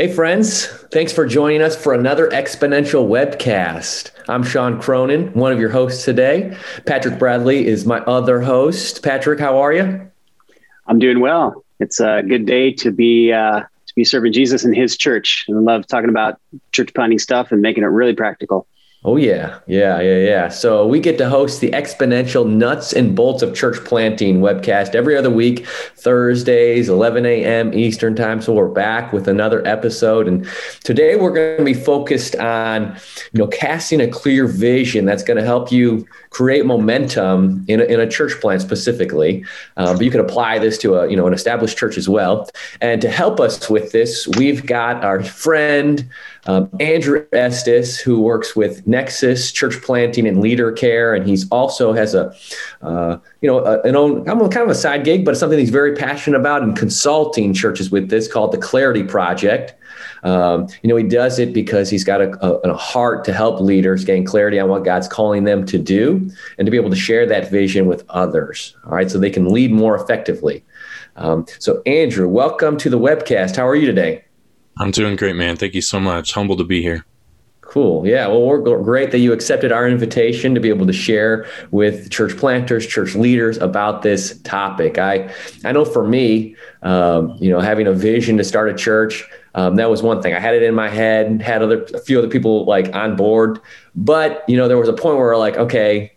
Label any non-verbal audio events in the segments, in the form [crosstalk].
Hey, friends. Thanks for joining us for another Exponential webcast. I'm Sean Cronin, one of your hosts today. Patrick Bradley is my other host. Patrick, how are you? I'm doing well. It's a good day to be uh, to be serving Jesus in His church. I love talking about church planting stuff and making it really practical. Oh yeah, yeah, yeah, yeah. So we get to host the Exponential Nuts and Bolts of Church Planting webcast every other week, Thursdays, 11 a.m. Eastern time. So we're back with another episode, and today we're going to be focused on, you know, casting a clear vision that's going to help you create momentum in a, in a church plant specifically. Um, but you can apply this to a, you know, an established church as well. And to help us with this, we've got our friend. Um, Andrew Estes, who works with Nexus Church Planting and Leader Care, and he's also has a, uh, you know, a, an own kind of a side gig, but it's something he's very passionate about and consulting churches with this called the Clarity Project. Um, you know, he does it because he's got a, a, a, heart to help leaders gain clarity on what God's calling them to do and to be able to share that vision with others. All right, so they can lead more effectively. Um, so, Andrew, welcome to the webcast. How are you today? I'm doing great, man. Thank you so much. Humble to be here. Cool. Yeah. Well, we're great that you accepted our invitation to be able to share with church planters, church leaders about this topic. I, I know for me, um, you know, having a vision to start a church, um, that was one thing. I had it in my head, had other a few other people like on board, but you know, there was a point where like, okay,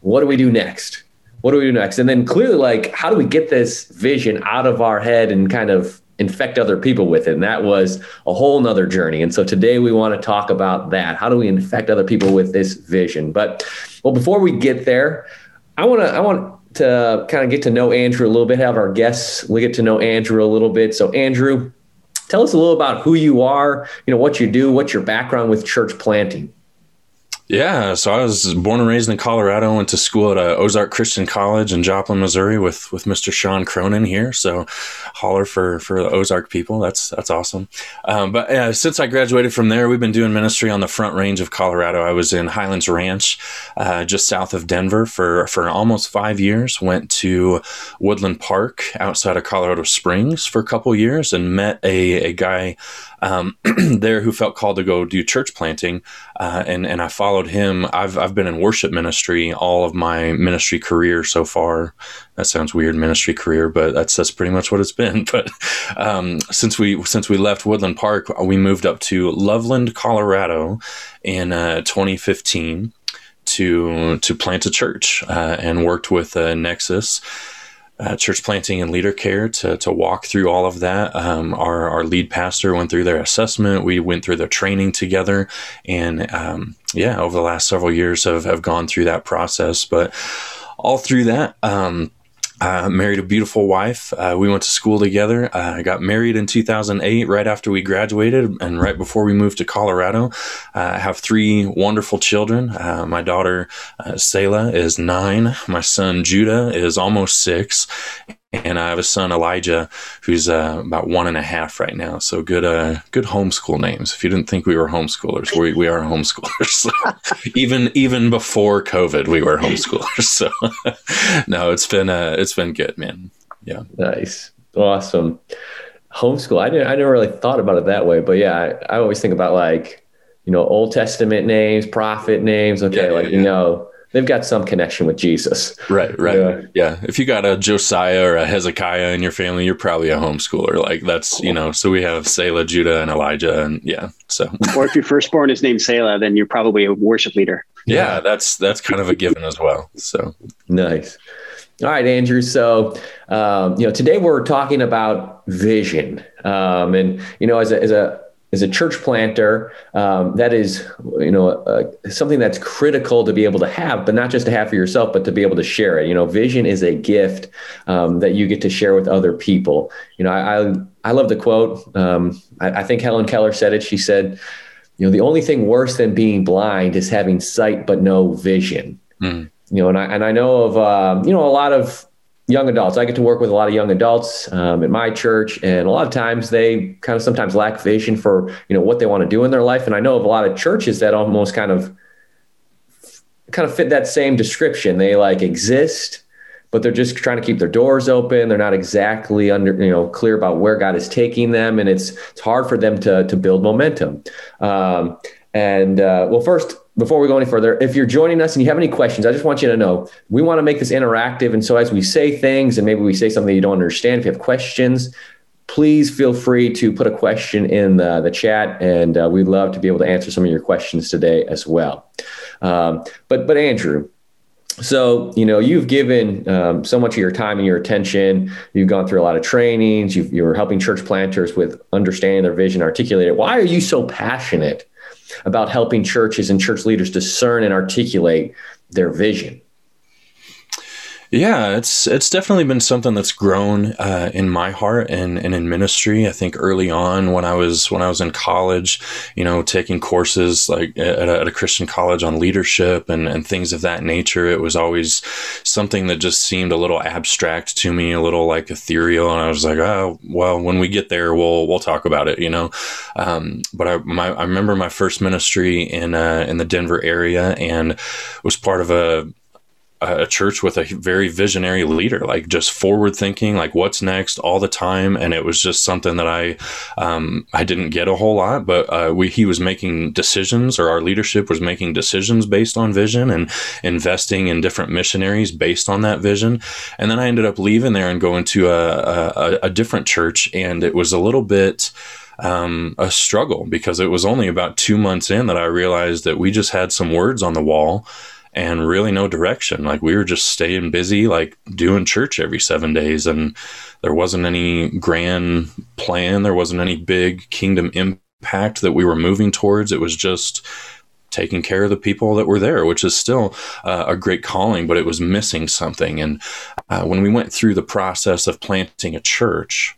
what do we do next? What do we do next? And then clearly, like, how do we get this vision out of our head and kind of infect other people with it. And that was a whole nother journey. And so today we want to talk about that. How do we infect other people with this vision? But well, before we get there, I want to, I want to kind of get to know Andrew a little bit, have our guests we get to know Andrew a little bit. So Andrew, tell us a little about who you are, you know, what you do, what's your background with church planting. Yeah, so I was born and raised in Colorado. Went to school at uh, Ozark Christian College in Joplin, Missouri, with with Mr. Sean Cronin here. So, holler for for the Ozark people. That's that's awesome. Um, but uh, since I graduated from there, we've been doing ministry on the Front Range of Colorado. I was in Highlands Ranch, uh, just south of Denver, for for almost five years. Went to Woodland Park outside of Colorado Springs for a couple years, and met a a guy um, [clears throat] there who felt called to go do church planting, uh, and and I followed him. I've I've been in worship ministry all of my ministry career so far. That sounds weird, ministry career, but that's that's pretty much what it's been. [laughs] But um, since we since we left Woodland Park, we moved up to Loveland, Colorado, in uh, 2015 to to plant a church uh, and worked with uh, Nexus uh, church planting and leader care to, to walk through all of that. Um, our, our lead pastor went through their assessment. We went through their training together. And um, yeah, over the last several years have, have gone through that process. But all through that, um, uh, married a beautiful wife. Uh, we went to school together. Uh, I got married in 2008, right after we graduated, and right before we moved to Colorado. Uh, I have three wonderful children. Uh, my daughter Selah is nine. My son Judah is almost six, and I have a son Elijah who's uh, about one and a half right now. So good, uh, good homeschool names. If you didn't think we were homeschoolers, we, we are homeschoolers. [laughs] So even even before COVID, we were homeschoolers. So [laughs] no, it's been uh, it's been good, man. Yeah, nice, awesome. Homeschool. I didn't. I never really thought about it that way, but yeah, I, I always think about like you know Old Testament names, prophet names. Okay, yeah, like yeah, you know they've got some connection with Jesus. Right, right. Yeah. yeah. If you got a Josiah or a Hezekiah in your family, you're probably a homeschooler. Like that's, you know, so we have Selah, Judah, and Elijah. And yeah, so. [laughs] or if your firstborn is named Selah, then you're probably a worship leader. Yeah, that's, that's kind of a given as well. So nice. All right, Andrew. So, um, you know, today we're talking about vision. Um, and, you know, as a, as a, as a church planter, um, that is, you know, uh, something that's critical to be able to have, but not just to have for yourself, but to be able to share it. You know, vision is a gift um, that you get to share with other people. You know, I I, I love the quote. Um, I, I, think Helen Keller said it. She said, "You know, the only thing worse than being blind is having sight but no vision." Mm. You know, and I and I know of um, you know a lot of young adults. I get to work with a lot of young adults um, at my church, and a lot of times they kind of sometimes lack vision for you know what they want to do in their life. And I know of a lot of churches that almost kind of kind of fit that same description. They like exist, but they're just trying to keep their doors open. They're not exactly under, you know, clear about where God is taking them, and it's it's hard for them to to build momentum. Um, and uh, well, first, before we go any further, if you're joining us and you have any questions, I just want you to know we want to make this interactive. And so as we say things and maybe we say something you don't understand, if you have questions, please feel free to put a question in the, the chat, and uh, we'd love to be able to answer some of your questions today as well. Um, but but Andrew, so you know you've given um, so much of your time and your attention you've gone through a lot of trainings you are helping church planters with understanding their vision articulate it why are you so passionate about helping churches and church leaders discern and articulate their vision yeah, it's it's definitely been something that's grown uh, in my heart and, and in ministry. I think early on when I was when I was in college, you know, taking courses like at a, at a Christian college on leadership and, and things of that nature, it was always something that just seemed a little abstract to me, a little like ethereal, and I was like, oh, well, when we get there, we'll we'll talk about it, you know. Um, but I my, I remember my first ministry in uh, in the Denver area and was part of a a church with a very visionary leader, like just forward thinking, like what's next all the time. And it was just something that I, um, I didn't get a whole lot, but uh, we, he was making decisions or our leadership was making decisions based on vision and investing in different missionaries based on that vision. And then I ended up leaving there and going to a, a, a different church. And it was a little bit, um, a struggle because it was only about two months in that I realized that we just had some words on the wall and really no direction. Like we were just staying busy, like doing church every seven days, and there wasn't any grand plan. There wasn't any big kingdom impact that we were moving towards. It was just taking care of the people that were there, which is still uh, a great calling, but it was missing something. And uh, when we went through the process of planting a church,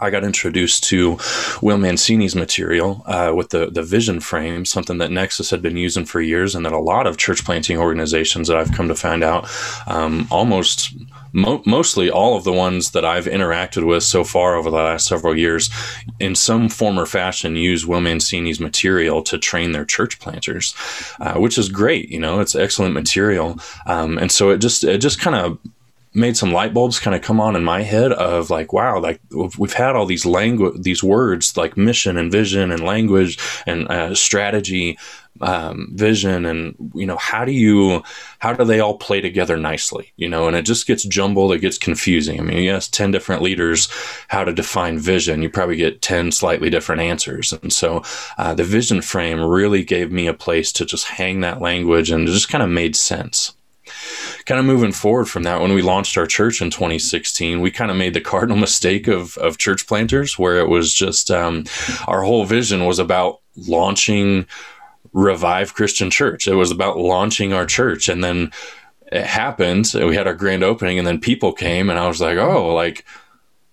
I got introduced to Will Mancini's material uh, with the the vision frame, something that Nexus had been using for years, and that a lot of church planting organizations that I've come to find out, um, almost mo- mostly all of the ones that I've interacted with so far over the last several years, in some form or fashion, use Will Mancini's material to train their church planters, uh, which is great. You know, it's excellent material, um, and so it just it just kind of made some light bulbs kind of come on in my head of like wow like we've had all these language these words like mission and vision and language and uh, strategy um, vision and you know how do you how do they all play together nicely you know? And it just gets jumbled it gets confusing. I mean you ask 10 different leaders how to define vision you probably get 10 slightly different answers. And so uh, the vision frame really gave me a place to just hang that language and it just kind of made sense kind of moving forward from that, when we launched our church in 2016, we kind of made the cardinal [laughs] mistake of, of church planters, where it was just um, our whole vision was about launching Revive Christian Church. It was about launching our church. And then it happened. We had our grand opening, and then people came, and I was like, oh, like,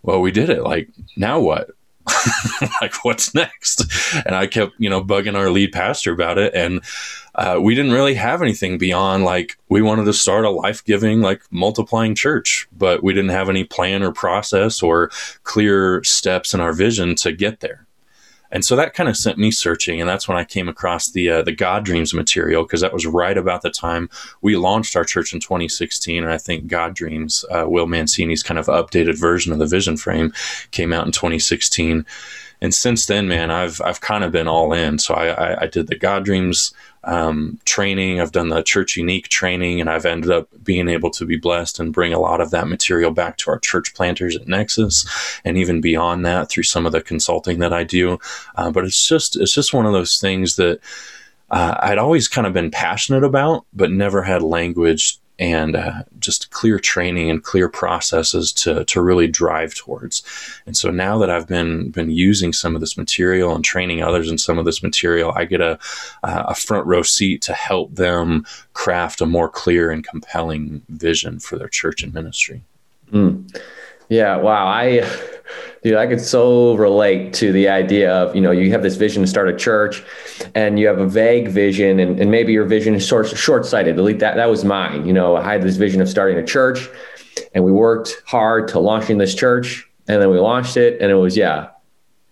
well, we did it. Like, now what? [laughs] like what's next and i kept you know bugging our lead pastor about it and uh, we didn't really have anything beyond like we wanted to start a life-giving like multiplying church but we didn't have any plan or process or clear steps in our vision to get there. And so that kind of sent me searching and that's when i came across the uh, the god dreams material because that was right about the time we launched our church in 2016 and i think god dreams uh, will mancini's kind of updated version of the vision frame came out in 2016 and since then man i've i've kind of been all in. So i i, I did the god dreams um, training. I've done the Church Unique training, and I've ended up being able to be blessed and bring a lot of that material back to our church planters at Nexus, and even beyond that through some of the consulting that I do. Uh, but it's just it's just one of those things that uh, I'd always kind of been passionate about, but never had language and uh, just clear training and clear processes to, to really drive towards. And so now that I've been been using some of this material and training others in some of this material, I get a a front row seat to help them craft a more clear and compelling vision for their church and ministry. Mm. Yeah, wow. I dude, I could so relate to the idea of, you know, you have this vision to start a church and you have a vague vision and, and maybe your vision is short short-sighted. At least that, that was mine. You know, I had this vision of starting a church and we worked hard to launching this church and then we launched it and it was, yeah,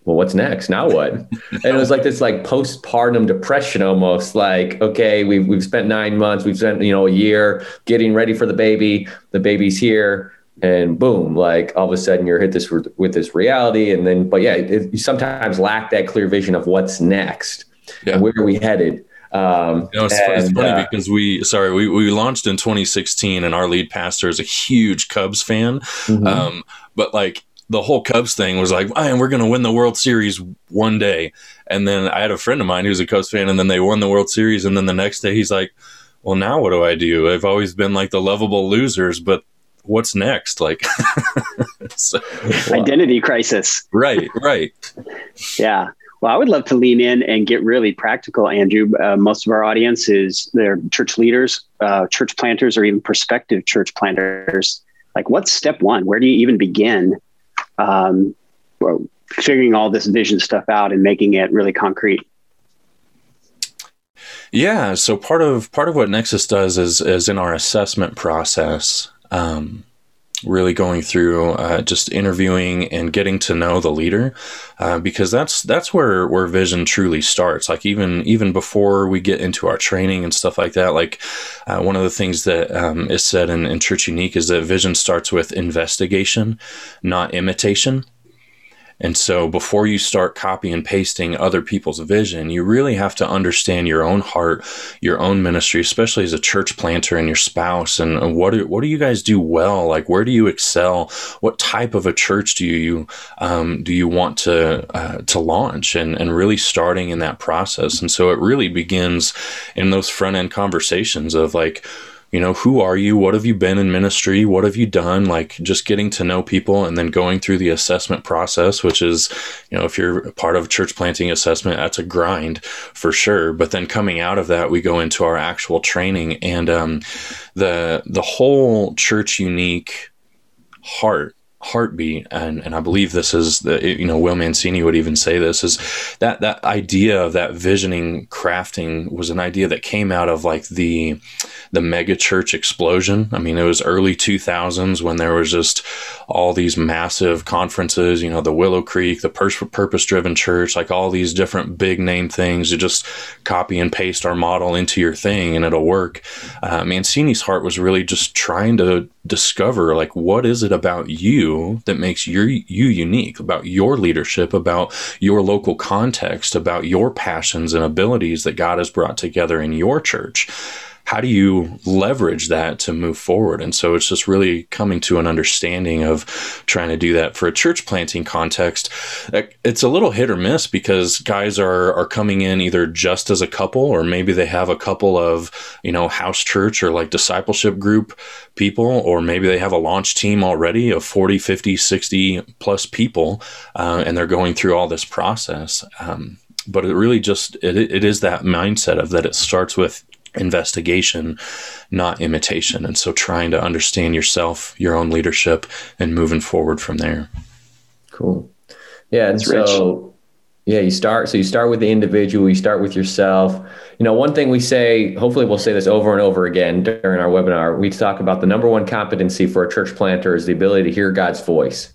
well, what's next? Now what? [laughs] and it was like this like postpartum depression almost like, okay, we've, we've spent nine months, we've spent, you know, a year getting ready for the baby. The baby's here and boom, like all of a sudden you're hit this with this reality. And then, but yeah, it, you sometimes lack that clear vision of what's next yeah. and where are we headed. Um, you know, it's, and, it's funny uh, because we, sorry, we, we launched in 2016 and our lead pastor is a huge Cubs fan. Mm-hmm. Um, but like the whole Cubs thing was like, man, we're going to win the World Series one day. And then I had a friend of mine who's a Cubs fan, and then they won the World Series. And then the next day, he's like, well, now what do I do? I've always been like the lovable losers, but what's next? Like, [laughs] so, [laughs] identity crisis. Right, right. yeah. Well, I would love to lean in and get really practical, Andrew. Uh, most of our audience is they're church leaders, uh, church planters, or even prospective church planters. Like, what's step one? Where do you even begin um, figuring all this vision stuff out and making it really concrete. Yeah, so part of part of what Nexus does is is in our assessment process. Um, really going through uh, just interviewing and getting to know the leader uh, because that's that's where where vision truly starts. Like even even before we get into our training and stuff like that like uh, one of the things that um, is said in, in church unique is that vision starts with investigation not imitation and so before you start copy and pasting other people's vision, you really have to understand your own heart, your own ministry, especially as a church planter and your spouse. And what do, what do you guys do well? Like, where do you excel? What type of a church do you, um, do you want to, uh, to launch and, and really starting in that process? And so it really begins in those front end conversations of like, you know, who are you? What have you been in ministry? What have you done? Like just getting to know people and then going through the assessment process, which is, you know, if you're part of church planting assessment, that's a grind for sure. But then coming out of that, we go into our actual training and um, the the whole church unique heart heartbeat and and I believe this is the you know Will Mancini would even say this is that that idea of that visioning crafting was an idea that came out of like the the mega church explosion. I mean it was early 2000s when there was just all these massive conferences you know the Willow Creek the purpose driven church like all these different big name things you just copy and paste our model into your thing and it'll work. Uh, Mancini's heart was really just trying to discover like what is it about you that makes your you unique about your leadership about your local context about your passions and abilities that God has brought together in your church how do you leverage that to move forward? And so it's just really coming to an understanding of trying to do that for a church planting context. It's a little hit or miss because guys are are coming in either just as a couple or maybe they have a couple of, you know, house church or like discipleship group people or maybe they have a launch team already of 40, 50, 60 plus people uh, and they're going through all this process. Um, but it really just it, it is that mindset of that it starts with investigation, not imitation. And so trying to understand yourself, your own leadership, and moving forward from there. Cool. Yeah. And so, rich. yeah, you start, so you start with the individual, you start with yourself. You know, one thing we say, hopefully we'll say this over and over again during our webinar, we talk about the number one competency for a church planter is the ability to hear God's voice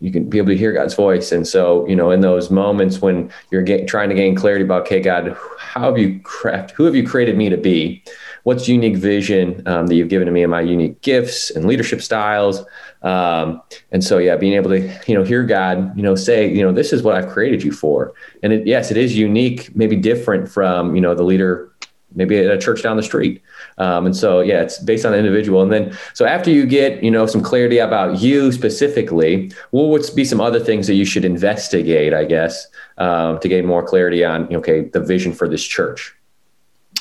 you can be able to hear God's voice. And so, you know, in those moments when you're get, trying to gain clarity about, okay, God, how have you craft, who have you created me to be? What's unique vision um, that you've given to me and my unique gifts and leadership styles? Um, and so, yeah, being able to, you know, hear God, you know, say, you know, this is what I've created you for. And it, yes, it is unique, maybe different from, you know, the leader maybe at a church down the street. Um, and so, yeah, it's based on the individual. And then, so after you get, you know, some clarity about you specifically, what would be some other things that you should investigate, I guess, um, to gain more clarity on, okay, the vision for this church?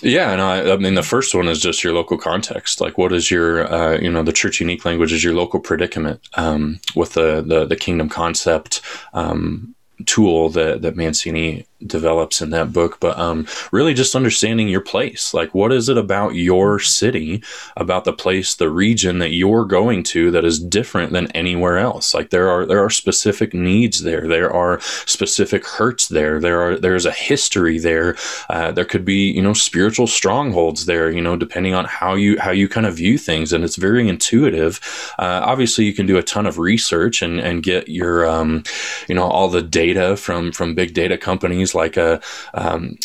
Yeah, and I, I, mean the first one is just your local context. Like, what is your, uh, you know, the church unique language is your local predicament um, with the, the, the kingdom concept um, tool that that Mancini develops in that book but um, really just understanding your place. Like what is it about your city about the place the region that you're going to that is different than anywhere else? Like there are there are specific needs there. There are specific hurts there. There are there's a history there. Uh, there could be you know spiritual strongholds there you know depending on how you how you kind of view things and it's very intuitive. Uh, obviously you can do a ton of research and and get your um, you know all the data data from from big data companies like a um,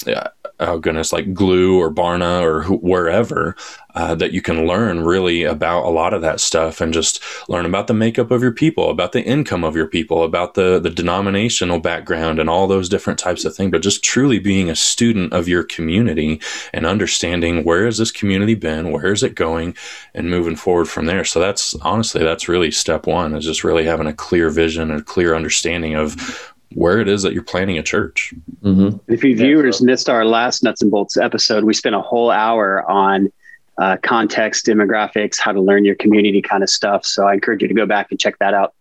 oh goodness, like Gloo or Barna or wh- wherever, uh, that you can learn really about a lot of that stuff and just learn about the makeup of your people, about the income of your people, about the the denominational background and all those different types of things. But just truly being a student of your community and understanding where has this community been, where is it going, and moving forward from there. So that's honestly that's really step one is just really having a clear vision and a clear understanding of where it is that you're planning a church. Mm-hmm. If you viewers yeah, so. missed our last nuts and bolts episode, we spent a whole hour on uh, context, demographics, how to learn your community kind of stuff. So I encourage you to go back and check that out.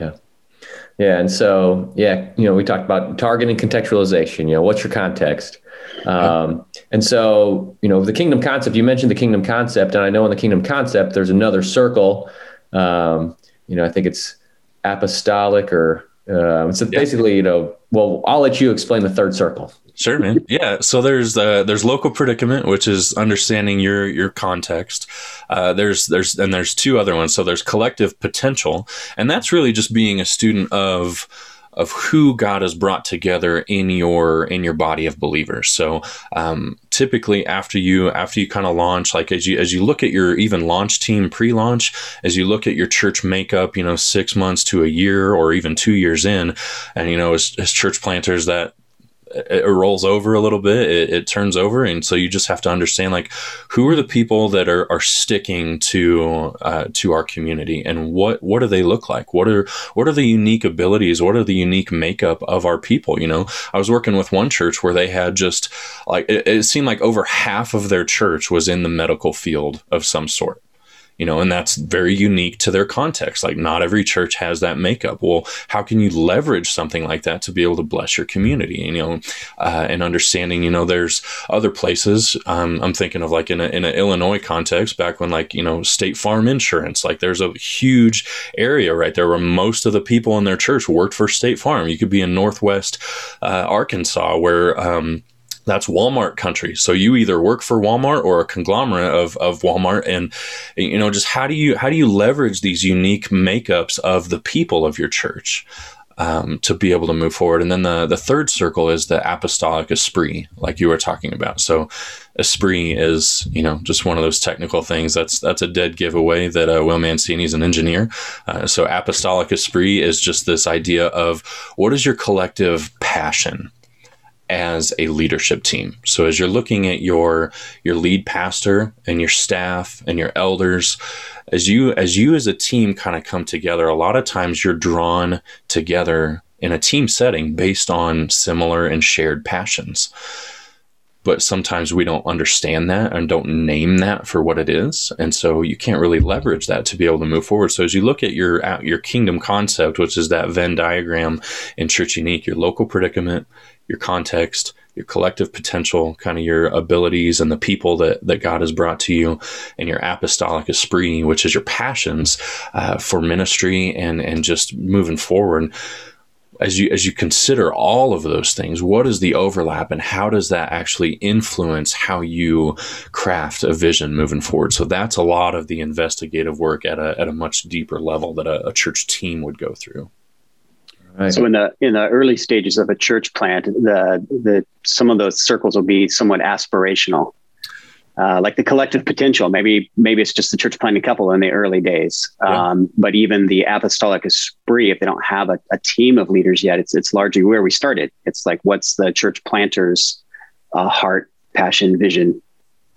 Yeah. Yeah. And so, yeah, you know, we talked about targeting contextualization, you know, what's your context? Um, and so, you know, the kingdom concept, you mentioned the kingdom concept, and I know in the kingdom concept, there's another circle. Um, you know, I think it's apostolic or um, so yeah. basically, you know, well, I'll let you explain the third circle. Sure, man. [laughs] Yeah. So there's uh, there's local predicament, which is understanding your your context. Uh, there's there's and there's two other ones. So there's collective potential, and that's really just being a student of of who God has brought together in your in your body of believers. So um, typically after you after you kind of launch, like as you as you look at your even launch team pre-launch, as you look at your church makeup, you know, six months to a year or even two years in, and you know, as, as church planters that it rolls over a little bit it, it, turns over and so you just have to understand like who are the people that are, are sticking to uh, to our community and what what do they look like? What are what are the unique abilities? What are the unique makeup of our people you know? I was working with one church where they had just like it, it seemed like over half of their church was in the medical field of some sort you know, and that's very unique to their context. Like, not every church has that makeup. Well, how can you leverage something like that to be able to bless your community? You know, uh, and understanding, you know, there's other places. Um, I'm thinking of like in a in an Illinois context, back when like you know State Farm Insurance, like there's a huge area right there where most of the people in their church worked for State Farm. You could be in Northwest uh, Arkansas where um, that's Walmart country. So you either work for Walmart or a conglomerate of, of Walmart. And, you know, just how do you, how do you leverage these unique makeups of the people of your church? Um, to be able to move forward. And then the, the third circle is the apostolic esprit, like you were talking about. So esprit is, you know, just one of those technical things. That's that's a dead giveaway that uh, Will Mancini is an engineer. Uh, so apostolic esprit is just this idea of what is your collective passion? As a leadership team. So as you're looking at your your lead pastor and your staff and your elders, as you as you as a team kind of come together, a lot of times you're drawn together in a team setting based on similar and shared passions. But sometimes we don't understand that and don't name that for what it is, and so you can't really leverage that to be able to move forward. So as you look at your your kingdom concept, which is that Venn diagram in Church Unique, your local predicament, your context, your collective potential, kind of your abilities and the people that, that God has brought to you, and your apostolic esprit, which is your passions uh, for ministry and, and just moving forward. As you as you consider all of those things, what is the overlap and how does that actually influence how you craft a vision moving forward? So that's a lot of the investigative work at a, at a much deeper level that a, a church team would go through. Right. So in the in the early stages of a church plant, the the some of those circles will be somewhat aspirational, uh, like the collective potential. Maybe maybe it's just the church planting couple in the early days. Yeah. Um, but even the apostolic esprit, if they don't have a, a, team of leaders yet, it's it's largely where we started. It's like what's the church planter's uh, heart, passion, vision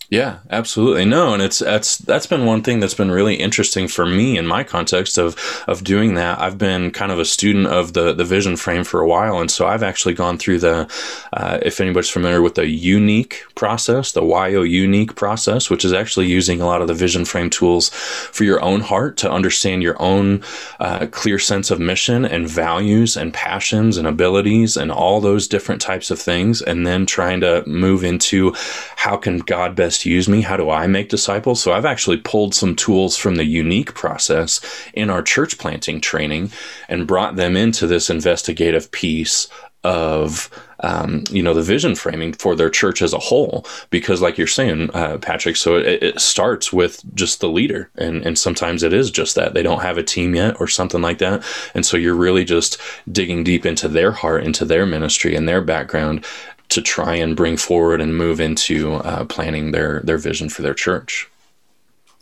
yeah, absolutely. No, and it's that's that's been one thing that's been really interesting for me in my context of of doing that. I've been kind of a student of the the vision frame for a while, and so I've actually gone through the uh, if anybody's familiar with the unique process, the YO unique process, which is actually using a lot of the vision frame tools for your own heart to understand your own uh, clear sense of mission and values and passions and abilities and all those different types of things, and then trying to move into how can God best best use me? How do I make disciples? So I've actually pulled some tools from the unique process in our church planting training and brought them into this investigative piece of um, you know, the vision framing for their church as a whole. Because, like you're saying, uh, Patrick, so it, it, starts with just the leader, and and sometimes it is just that they don't have a team yet or something like that, and so you're really just digging deep into their heart, into their ministry and their background to try and bring forward and move into uh, planning their their vision for their church.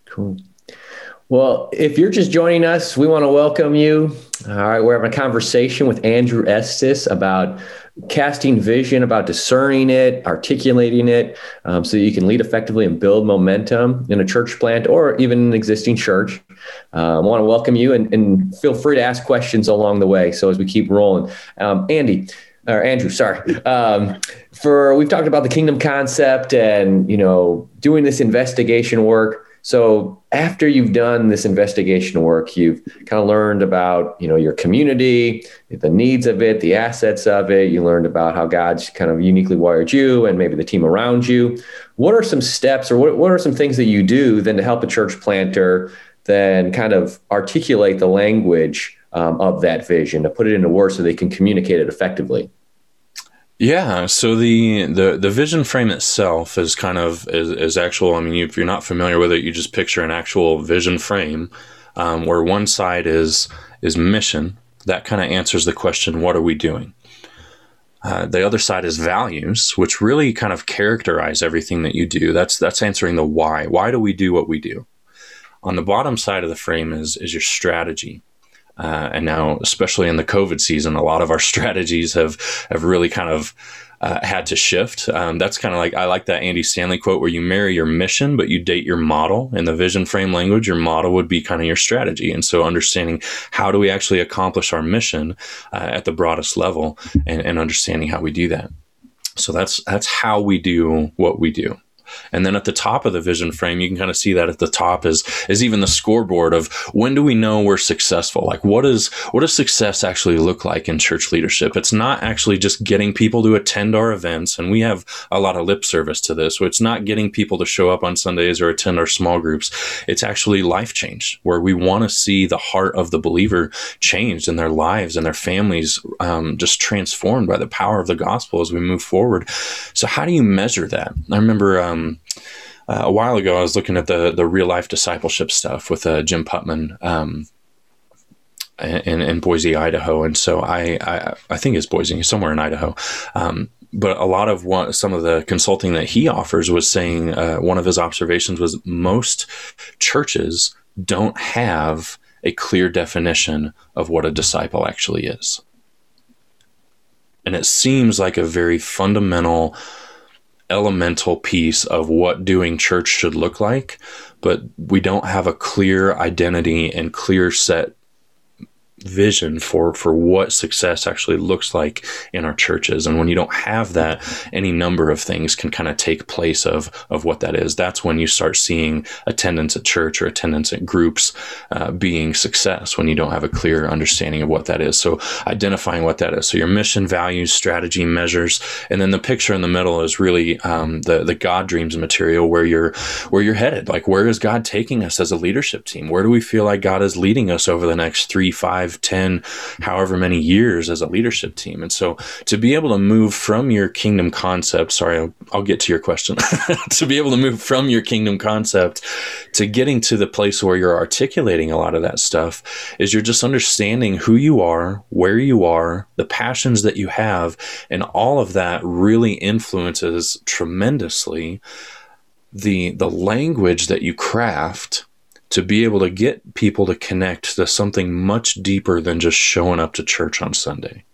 Cool. Well, if you're just joining us, we want to welcome you. All right, we're having a conversation with Andrew Estes about casting vision, about discerning it, articulating it, um, so you can lead effectively and build momentum in a church plant or even an existing church. Uh, I want to welcome you and, and, feel free to ask questions along the way. So as we keep rolling, um, Andy or Andrew, sorry. Um, for we've talked about the kingdom concept and you know doing this investigation work. So after you've done this investigation work, you've kind of learned about, you know, your community, the needs of it, the assets of it. You learned about how God's kind of uniquely wired you and maybe the team around you. What are some steps or what, what are some things that you do then to help a church planter then kind of articulate the language um, of that vision, to put it into words so they can communicate it effectively? Yeah, so the, the the vision frame itself is kind of is, is actual. I mean, if you're not familiar with it, you just picture an actual vision frame um, where one side is is mission. That kind of answers the question, what are we doing? Uh, the other side is values, which really kind of characterize everything that you do. That's that's answering the why. Why do we do what we do? On the bottom side of the frame is is your strategy. Uh, and now, especially in the COVID season, a lot of our [laughs] strategies have have really kind of uh, had to shift. Um, that's kind of like I like that Andy Stanley quote where you marry your mission, but you date your model. In the vision frame language, your model would be kind of your strategy. And so, understanding how do we actually accomplish our mission uh, at the broadest level, and, and understanding how we do that. So that's that's how we do what we do. And then at the top of the vision frame, you can kind of see that at the top is is even the scoreboard of when do we know we're successful? Like what is what does success actually look like in church leadership? It's not actually just getting people to attend our events, and we have a lot of lip service to this. So it's not getting people to show up on Sundays or attend our small groups. It's actually life change, where we want to see the heart of the believer changed in their lives and their families um, just transformed by the power of the gospel as we move forward. So how do you measure that? I remember. Um, um, uh, a while ago, I was looking at the the real life discipleship stuff with uh, Jim Putman um, in, in Boise, Idaho, and so I, I, I think it's Boise, somewhere in Idaho. Um, but a lot of what some of the consulting that he offers was saying uh, one of his observations was most churches don't have a clear definition of what a disciple actually is. And it seems like a very fundamental elemental piece of what doing church should look like, but we don't have a clear identity and clear set vision for for what success actually looks like in our churches. And when you don't have that any number of things can kind of take place of of what that is. That's when you start seeing attendance at church or attendance at groups uh, being success when you don't have a clear understanding of what that is. So identifying what that is. So your mission values strategy measures and then the picture in the middle is really um, the the god dreams material where you're where you're headed. Like where is god taking us as a leadership team? Where do we feel like god is leading us over the next three five 10, however many years as a leadership team. And so to be able to move from your kingdom concept, sorry, I'll, I'll get to your question, [laughs] to be able to move from your kingdom concept to getting to the place where you're articulating a lot of that stuff is you're just understanding who you are, where you are, the passions that you have, and all of that really influences tremendously the the language that you craft to be able to get people to connect to something much deeper than just showing up to church on Sunday.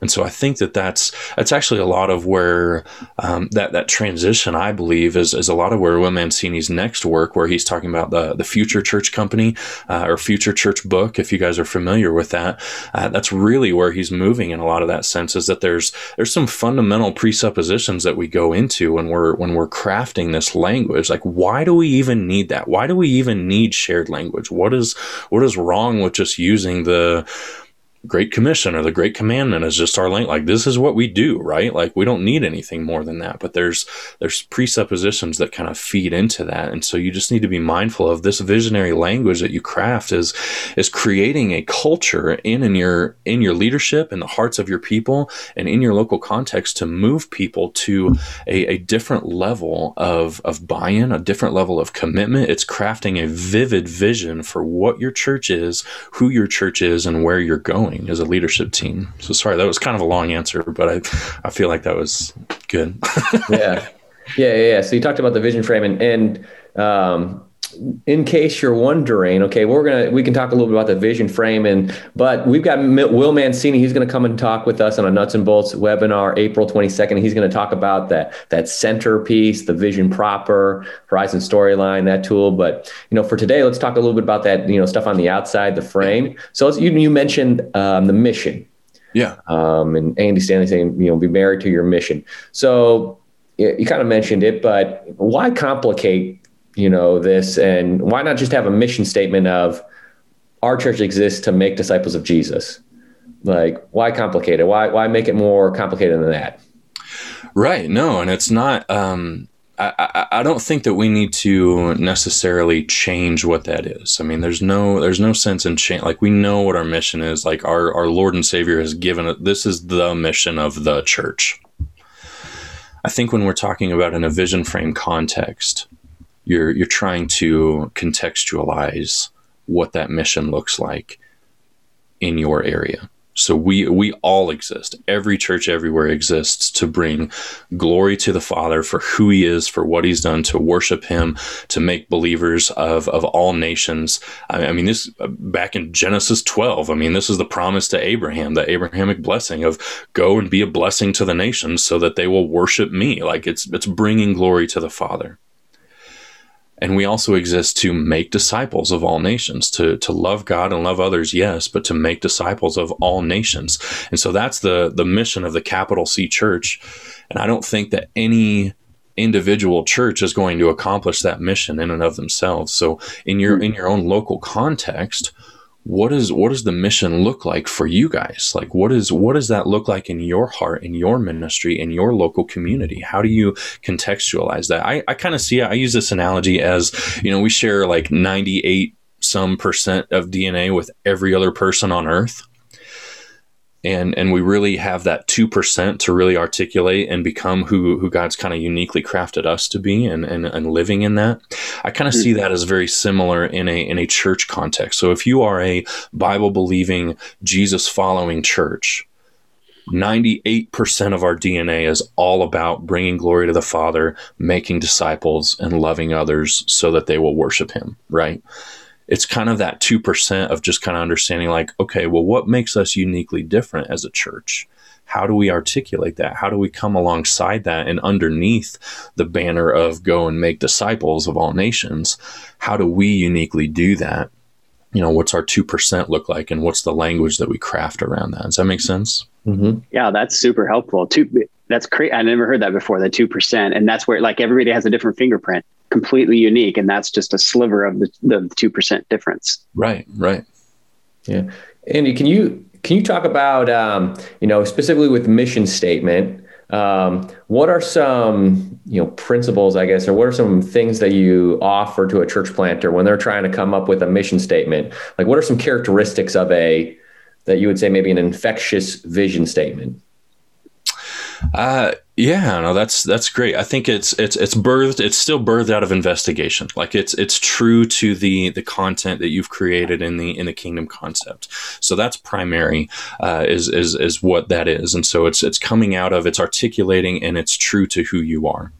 And so I think that that's that's actually a lot of where um, that that transition I believe is, is a lot of where Will Mancini's next work, where he's talking about the the Future Church Company uh, or Future Church book. If you guys are familiar with that, uh, that's really where he's moving in a lot of that sense. Is that there's there's some fundamental presuppositions that we go into when we're when we're crafting this language. Like, why do we even need that? Why do we even need shared language? What is what is wrong with just using the Great Commission or the Great Commandment is just our link. Like this is what we do, right? Like we don't need anything more than that. But there's there's presuppositions that kind of feed into that, and so you just need to be mindful of this visionary language that you craft is is creating a culture in in your in your leadership in the hearts of your people and in your local context to move people to a, a different level of of buy-in, a different level of commitment. It's crafting a vivid vision for what your church is, who your church is, and where you're going as a leadership team. So sorry, that was kind of a long answer, but I, I feel like that was good. [laughs] yeah. Yeah. Yeah. So you talked about the vision frame and, and, um, in case you're wondering, okay, we're gonna we can talk a little bit about the vision frame, and but we've got Will Mancini. He's going to come and talk with us on a nuts and bolts webinar, April 22nd. He's going to talk about that that centerpiece, the vision proper, Horizon Storyline, that tool. But you know, for today, let's talk a little bit about that you know stuff on the outside, the frame. So you you mentioned um, the mission, yeah, um, and Andy Stanley saying you know be married to your mission. So you kind of mentioned it, but why complicate you know this and why not just have a mission statement of our church exists to make disciples of jesus like why complicate it why why make it more complicated than that right no and it's not um I, I, don't think that we need to necessarily change what that is. I mean, there's no there's no sense in change. Like we know what our mission is. Like our our Lord and Savior has given it. This is the mission of the church. I think when we're talking about in a vision frame context, you're you're trying to contextualize what that mission looks like in your area. So we we all exist. Every church everywhere exists to bring glory to the Father for who he is, for what he's done, to worship him, to make believers of of all nations. I, I mean this back in Genesis 12. I mean this is the promise to Abraham, the Abrahamic blessing of go and be a blessing to the nations so that they will worship me. Like it's it's bringing glory to the Father. And we also exist to make disciples of all nations, to, to love God and love others, yes, but to make disciples of all nations. And so that's the, the mission of the capital C church. And I don't think that any individual church is going to accomplish that mission in and of themselves. So in your in your own local context, what is what does the mission look like for you guys? Like what is what does that look like in your heart in your ministry in your local community? How do you contextualize that? I, I kind of see i use this analogy as you know we share like 98 some percent of dna with every other person on earth and and we really have that 2% to really articulate and become who who God's kind of uniquely crafted us to be and and, and living in that I kind of see that as very similar in a in a church context so if you are a bible believing Jesus following church 98% of our DNA is all about bringing glory to the Father, making disciples, and loving others so that they will worship Him, right? It's kind of that 2% of just kind of understanding like okay well what makes us uniquely different as a church? How do we articulate that? How do we come alongside that and underneath the banner of go and make disciples of all nations? How do we uniquely do that? You know what's our 2% look like and what's the language that we craft around that? Does that make sense? Mm-hmm. yeah that's super helpful. Two, that's crazy i never heard that before the 2% and that's where like everybody has a different fingerprint completely unique and that's just a sliver of the, the 2% difference. Right right. Yeah. Andy can you can you talk about um, you know specifically with mission statement um, what are some you know principles i guess or what are some things that you offer to a church planter when they're trying to come up with a mission statement? Like what are some characteristics of a that you would say maybe an infectious vision statement uh, yeah, no, that's that's great. I think it's it's it's birthed. It's still birthed out of investigation. Like it's it's true to the the content that you've created in the in the kingdom concept. So that's primary. Uh, is is is what that is, and so it's it's coming out of it's articulating and it's true to who you are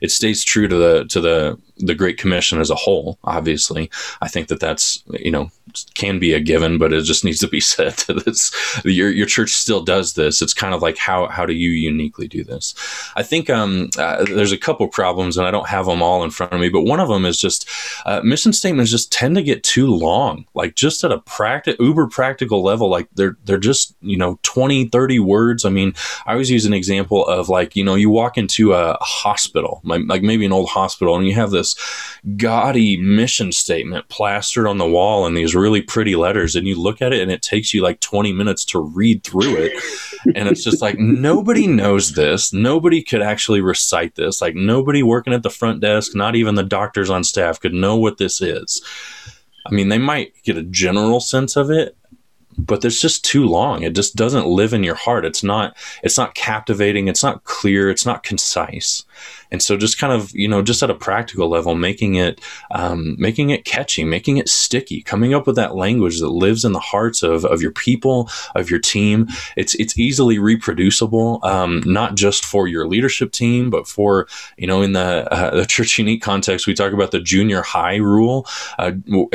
it stays true to the to the the Great Commission as a whole. Obviously, I think that that's you know can be a given, but it just needs to be [laughs] said that it's your your church still does this. It's kind of like how how do you uniquely do this? I think um, uh, there's a couple problems, and I don't have them all in front of me, but one of them is just uh, mission statements just tend to get too long. Like just at a practice uber practical level, like they're they're just you know 20, 30 words. I mean, I always use an example of like you know you walk into a hospital, like maybe an old hospital, and you have this this gaudy mission statement plastered on the wall in these really pretty letters. And you look at it and it takes you like 20 minutes to read through it. and it's just like, nobody knows this. Nobody could actually recite this. Like, nobody working at the front desk, not even the doctors on staff, could know what this is. I mean, they might get a general sense of it, but it's just too long. It just doesn't live in your heart. It's not it's not captivating, it's not clear, it's not concise. And so just kind of, you know, just at a practical level, making it um, making it catchy, making it sticky, coming up with that language that lives in the hearts of, of your people, of your team. It's it's easily reproducible, um, not just for your leadership team, but for, you know, in the uh, the [laughs] church unique context, we talk about the junior high rule. Uh,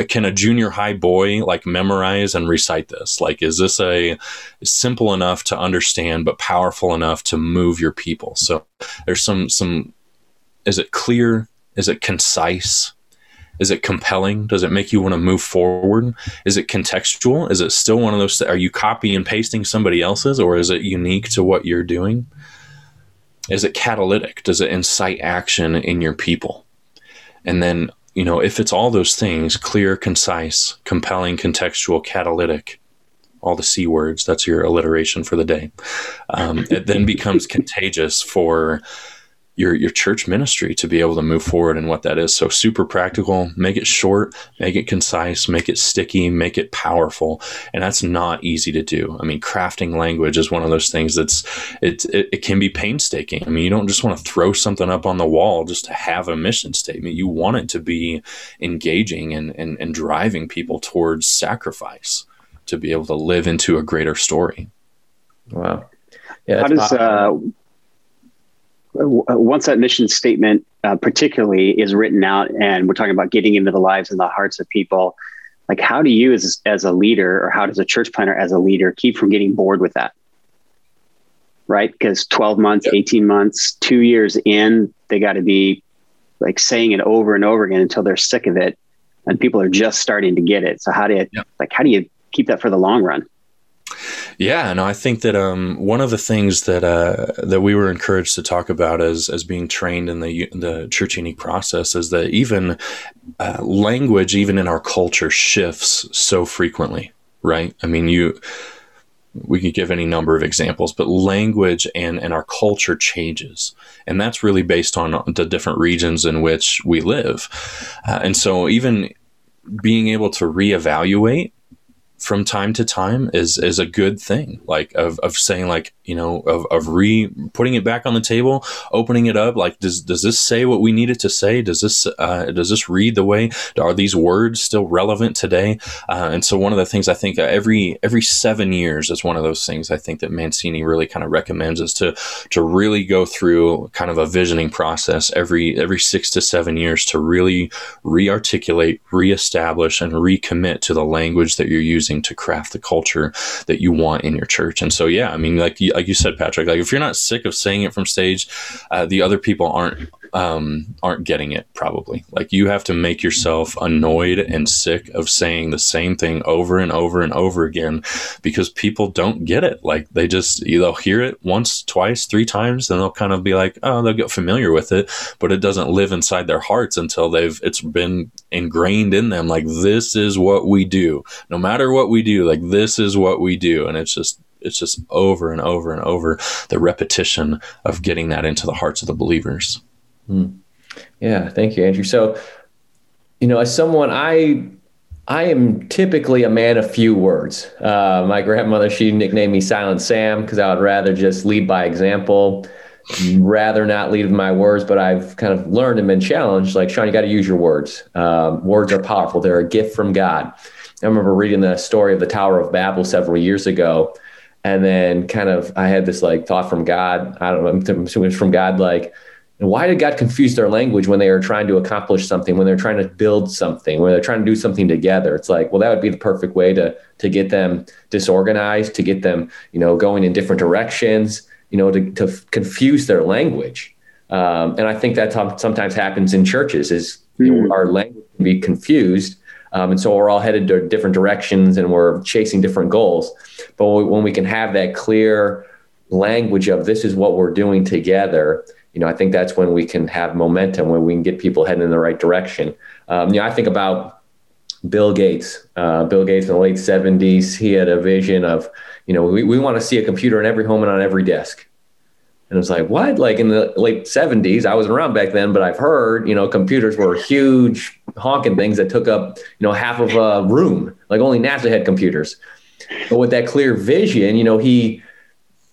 can a junior high boy like memorize and recite this? Like, is this a simple enough to understand, but powerful enough to move your people? So there's some some is it clear? Is it concise? Is it compelling? Does it make you want to move forward? Is it contextual? Is it still one of those? Are you copy and pasting somebody else's, or is it unique to what you're doing? Is it catalytic? Does it incite action in your people? And then, you know, if it's all those things clear, concise, compelling, contextual, catalytic all the C words, that's your alliteration for the day. Um, it then becomes contagious for your your church ministry to be able to move forward and what that is. So super practical, make it short, make it concise, make it sticky, make it powerful. And that's not easy to do. I mean, crafting language is one of those things that's it it, it can be painstaking. I mean, you don't just want to throw something up on the wall just to have a mission statement. You want it to be engaging and and, and driving people towards sacrifice to be able to live into a greater story. Wow. Yeah, How does uh, once that mission statement uh, particularly is written out and we're talking about getting into the lives and the hearts of people like how do you as, as a leader or how does a church planter as a leader keep from getting bored with that right because 12 months yep. 18 months two years in they got to be like saying it over and over again until they're sick of it and people are just starting to get it so how do you yep. like how do you keep that for the long run yeah, and I think that um, one of the things that uh, that we were encouraged to talk about as as being trained in the the church unique process is that even uh, language, even in our culture, shifts so frequently. Right? I mean, you we could give any number of examples, but language and, and our culture changes. And that's really based on the different regions in which we live. Uh, and so, even being able to reevaluate from time to time is is a good thing like of, of saying like you know of, of re putting it back on the table opening it up like does does this say what we need it to say does this uh, does this read the way are these words still relevant today uh, and so one of the things i think every every seven years is one of those things i think that mancini really kind of recommends is to to really go through kind of a visioning process every every six to seven years to really re-articulate reestablish and recommit to the language that you're using using to craft the culture that you want in your church. And so, yeah, I mean, like like you said, Patrick, like if you're not sick of saying it from stage, uh, the other people aren't um, aren't getting it probably. Like you have to make yourself annoyed and sick of saying the same thing over and over and over again because people don't get it. Like they just they'll hear it once, twice, three times, and they'll kind of be like, oh, they'll get familiar with it, but it doesn't live inside their hearts until they've it's been ingrained in them. Like this is what we do, no matter what we do. Like this is what we do, and it's just it's just over and over and over the repetition of getting that into the hearts of the believers. Hmm. Yeah, thank you, Andrew. So, you know, as someone I I am typically a man of few words. Uh, my grandmother, she nicknamed me Silent Sam because I would rather just lead by example, rather not lead my words. But I've kind of learned and been challenged like, Sean, you got to use your words. Um, words are powerful, they're a gift from God. I remember reading the story of the Tower of Babel several years ago. And then kind of, I had this like thought from God. I don't know, I'm assuming it's from God, like, why did God confuse their language when they were trying to accomplish something, when they're trying to build something, when they're trying to do something together? It's like, well, that would be the perfect way to to get them disorganized, to get them, you know, going in different directions, you know, to, to confuse their language. Um, and I think that sometimes happens in churches is you know, our language can be confused. Um, and so we're all headed to different directions and we're chasing different goals. But when we can have that clear language of this is what we're doing together you know, I think that's when we can have momentum, when we can get people heading in the right direction. Um, you know, I think about Bill Gates. Uh, Bill Gates in the late 70s, he had a vision of, you know, we, we want to see a computer in every home and on every desk. And it's like, what? Like in the late 70s, I wasn't around back then, but I've heard, you know, computers were huge honking things that took up, you know, half of a room. Like only NASA had computers. But with that clear vision, you know, he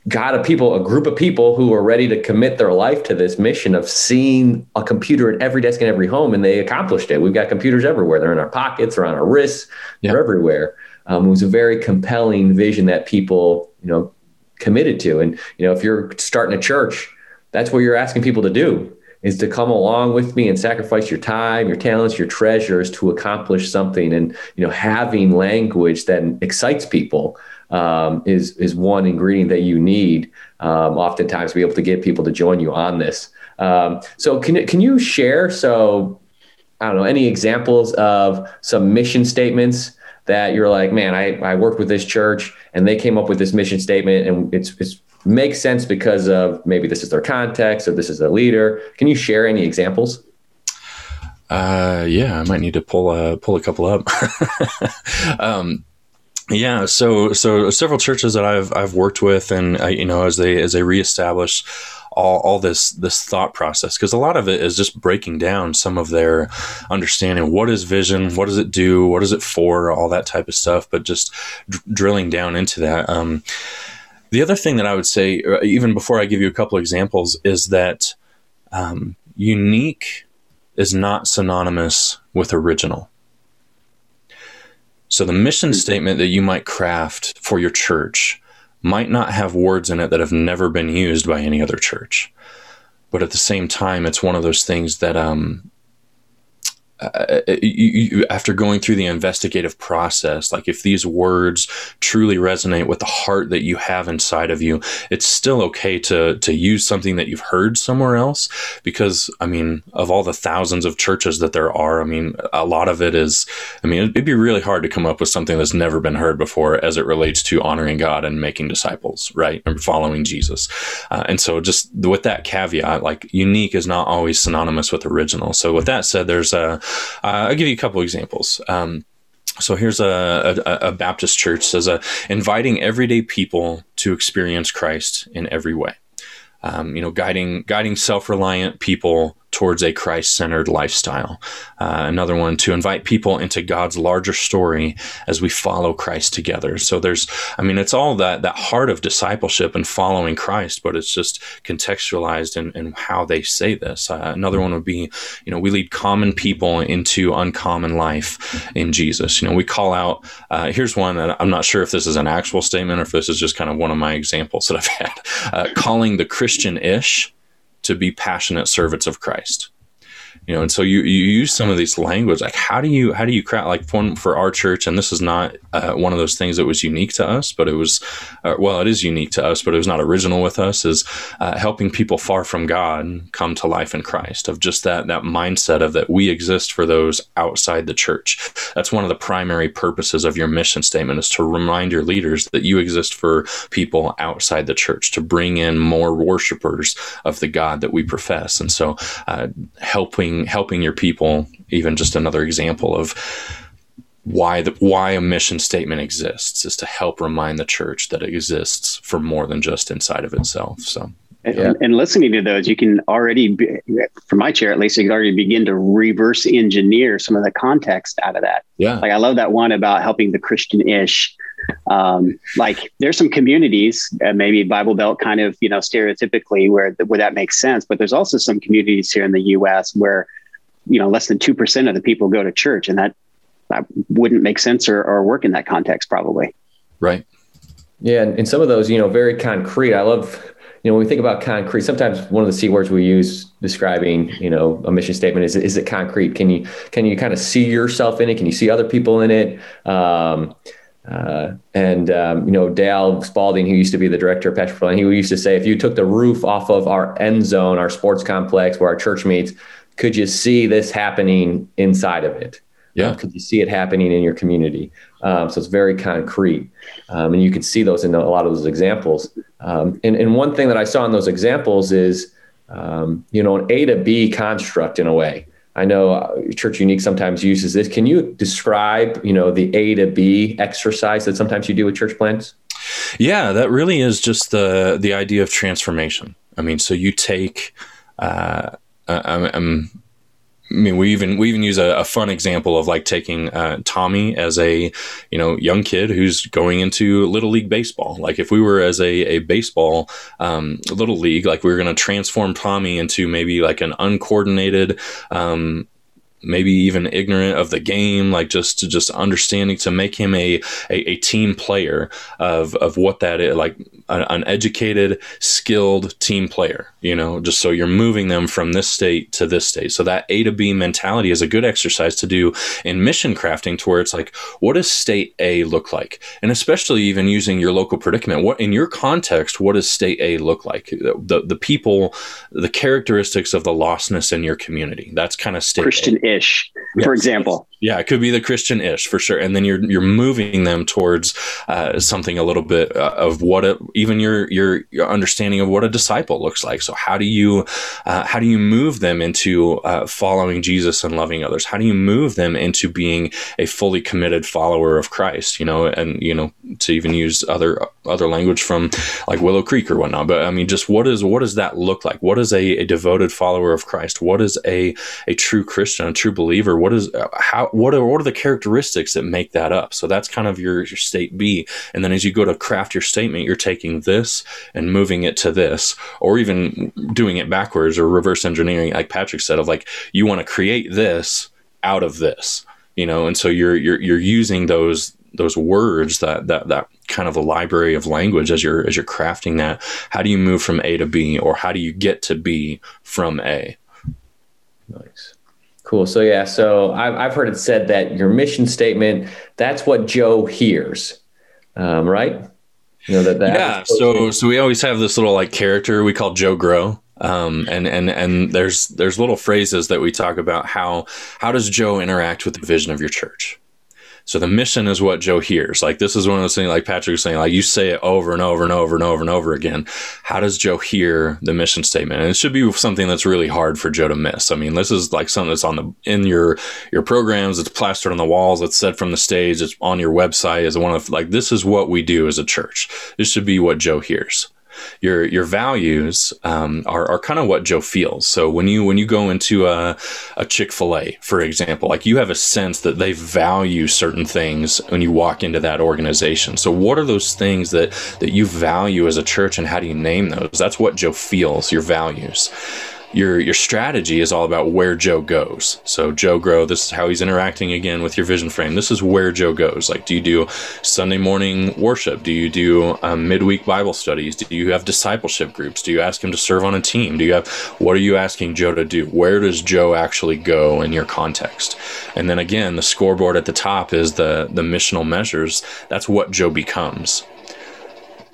got a people, a group of people who were ready to commit their life to this mission of seeing a computer at every desk in every home, and they accomplished it. We've got computers everywhere. They're in our pockets, they're on our wrists, they're everywhere. Um, it was a very compelling vision that people, you know, committed to. And you know, if you're starting a church, that's what you're asking people to do is to come along with me and sacrifice your time, your talents, your treasures to accomplish something. And you know, having language that excites people um, is is one ingredient that you need um, oftentimes to be able to get people to join you on this. Um, so can can you share so I don't know any examples of some mission statements that you're like, man, I, I worked with this church and they came up with this mission statement and it's it's makes sense because of maybe this is their context or this is a leader. Can you share any examples? Uh, yeah, I might need to pull a pull a couple up. [laughs] um, yeah, so so several churches that I've I've worked with, and I, you know, as they as they reestablish all, all this this thought process, because a lot of it is just breaking down some of their understanding. What is vision? What does it do? What is it for? All that type of stuff. But just drilling down into that. Um, the other thing that I would say, uh, even before I give you a couple examples, is that um, unique is not synonymous with original. So the mission statement that you might craft for your church might not have words in it that have never been used by any other church. But at the same time, it's one of those things that um, uh, you, you, after going through the investigative process, like if these words truly resonate with the heart that you have inside of you, it's still okay to to use something that you've heard somewhere else. Because I mean, of all the thousands of churches that there are, I mean, a lot of it is. I mean, it'd be really hard to come up with something that's never been heard before as it relates to honoring God and making disciples, right, and following Jesus. Uh, and so, just with that caveat, like unique is not always synonymous with original. So, with that said, there's a uh, I'll give you a couple examples. Um, so here's a, a, a, Baptist church says uh, inviting everyday people to experience Christ in every way. Um, you know, guiding guiding self reliant people towards a Christ centered lifestyle. Uh, another one to invite people into God's larger story as we follow Christ together. So there's, I mean, it's all that that heart of discipleship and following Christ, but it's just contextualized in, in how they say this. Uh, another one would be, you know, we lead common people into uncommon life in Jesus. You know, we call out. Uh, here's one that I'm not sure if this is an actual statement or if this is just kind of one of my examples that I've had. Uh, calling the Christian ish to be passionate servants of Christ you know and so you you use some of these language like how do you how do you craft like one for our church and this is not uh, one of those things that was unique to us but it was uh, well it is unique to us but it was not original with us is uh, helping people far from god come to life in christ of just that that mindset of that we exist for those outside the church. That's one of the primary purposes of your mission statement is to remind your leaders that you exist for people outside the church to bring in more worshipers of the god that we profess. And so uh, helping helping helping your people even just another example of why the why a mission statement exists is to help remind the church that it exists for more than just inside of itself so and, yeah. and listening to those, you can already, be, from my chair at least, you can already begin to reverse engineer some of the context out of that. Yeah. Like I love that one about helping the Christian ish. Um, like there's some communities, uh, maybe Bible Belt kind of, you know, stereotypically where, where that makes sense. But there's also some communities here in the US where, you know, less than 2% of the people go to church and that, that wouldn't make sense or, or work in that context probably. Right. Yeah. And, and some of those, you know, very concrete. I love you know, when we think about concrete, sometimes one of the C words we use describing, you know, a mission statement is, is it concrete? Can you, can you kind of see yourself in it? Can you see other people in it? Um, uh, and, um, you know, Dale Spalding, who used to be the director of Plan, he used to say, if you took the roof off of our end zone, our sports complex where our church meets, could you see this happening inside of it? Yeah. Uh, could you see it happening in your community? Um, so it's very concrete. Um, and you can see those in a lot of those examples. Um, and, and one thing that I saw in those examples is um, you know, an A to B construct in a way. I know uh, Church Unique sometimes uses this. Can you describe, you know, the A to B exercise that sometimes you do with church plants? Yeah, that really is just the the idea of transformation. I mean, so you take. Uh, I'm, I'm I mean, we even we even use a, a fun example of like taking uh, Tommy as a you know young kid who's going into little league baseball. Like if we were as a a baseball um, little league, like we were going to transform Tommy into maybe like an uncoordinated um, maybe even ignorant of the game, like just to just understanding to make him a, a, a team player of, of what that is, like an, an, educated, skilled team player, you know, just so you're moving them from this state to this state. So that A to B mentality is a good exercise to do in mission crafting to where it's like, what does state A look like? And especially even using your local predicament, what in your context, what does state A look like? The, the people, the characteristics of the lostness in your community. That's kind of state Christian A ish, yes. for example. Yeah, it could be the Christian ish for sure, and then you're you're moving them towards uh, something a little bit uh, of what a, even your, your, your understanding of what a disciple looks like. So how do you uh, how do you move them into uh, following Jesus and loving others? How do you move them into being a fully committed follower of Christ? You know, and you know to even use other other language from like Willow Creek or whatnot. But I mean, just what is what does that look like? What is a, a devoted follower of Christ? What is a a true Christian, true believer? What is uh, how what are what are the characteristics that make that up? So that's kind of your your state B. And then as you go to craft your statement, you're taking this and moving it to this, or even doing it backwards or reverse engineering, like Patrick said, of like you want to create this out of this, you know. And so you're you're you're using those those words that that that kind of a library of language as you're as you're crafting that how do you move from a to b or how do you get to b from a Cool. So yeah, so I've, I've heard it said that your mission statement, that's what Joe hears. Um, right. You know, that, that yeah. So, so we always have this little like character we call Joe Grow. Um, and, and, and there's, there's little phrases that we talk about how, how does Joe interact with the vision of your church? So the mission is what Joe hears. Like this is one of those things, like Patrick was saying, like you say it over and over and over and over and over again. How does Joe hear the mission statement? And it should be something that's really hard for Joe to miss. I mean, this is like something that's on the in your your programs. It's plastered on the walls. It's said from the stage. It's on your website. Is one of like this is what we do as a church. This should be what Joe hears your your values um, are, are kind of what Joe feels. So when you when you go into a, a Chick Fil A, for example, like you have a sense that they value certain things when you walk into that organization. So what are those things that that you value as a church, and how do you name those? That's what Joe feels. Your values your your strategy is all about where Joe goes. So Joe Grow, this is how he's interacting again with your vision frame. This is where Joe goes. Like, do you do Sunday morning worship? Do you do um, midweek Bible studies? Do you have discipleship groups? Do you ask him to serve on a team? Do you have what are you asking Joe to do? Where does Joe actually go in your context? And then again, the scoreboard at the top is the the missional measures. That's what Joe becomes.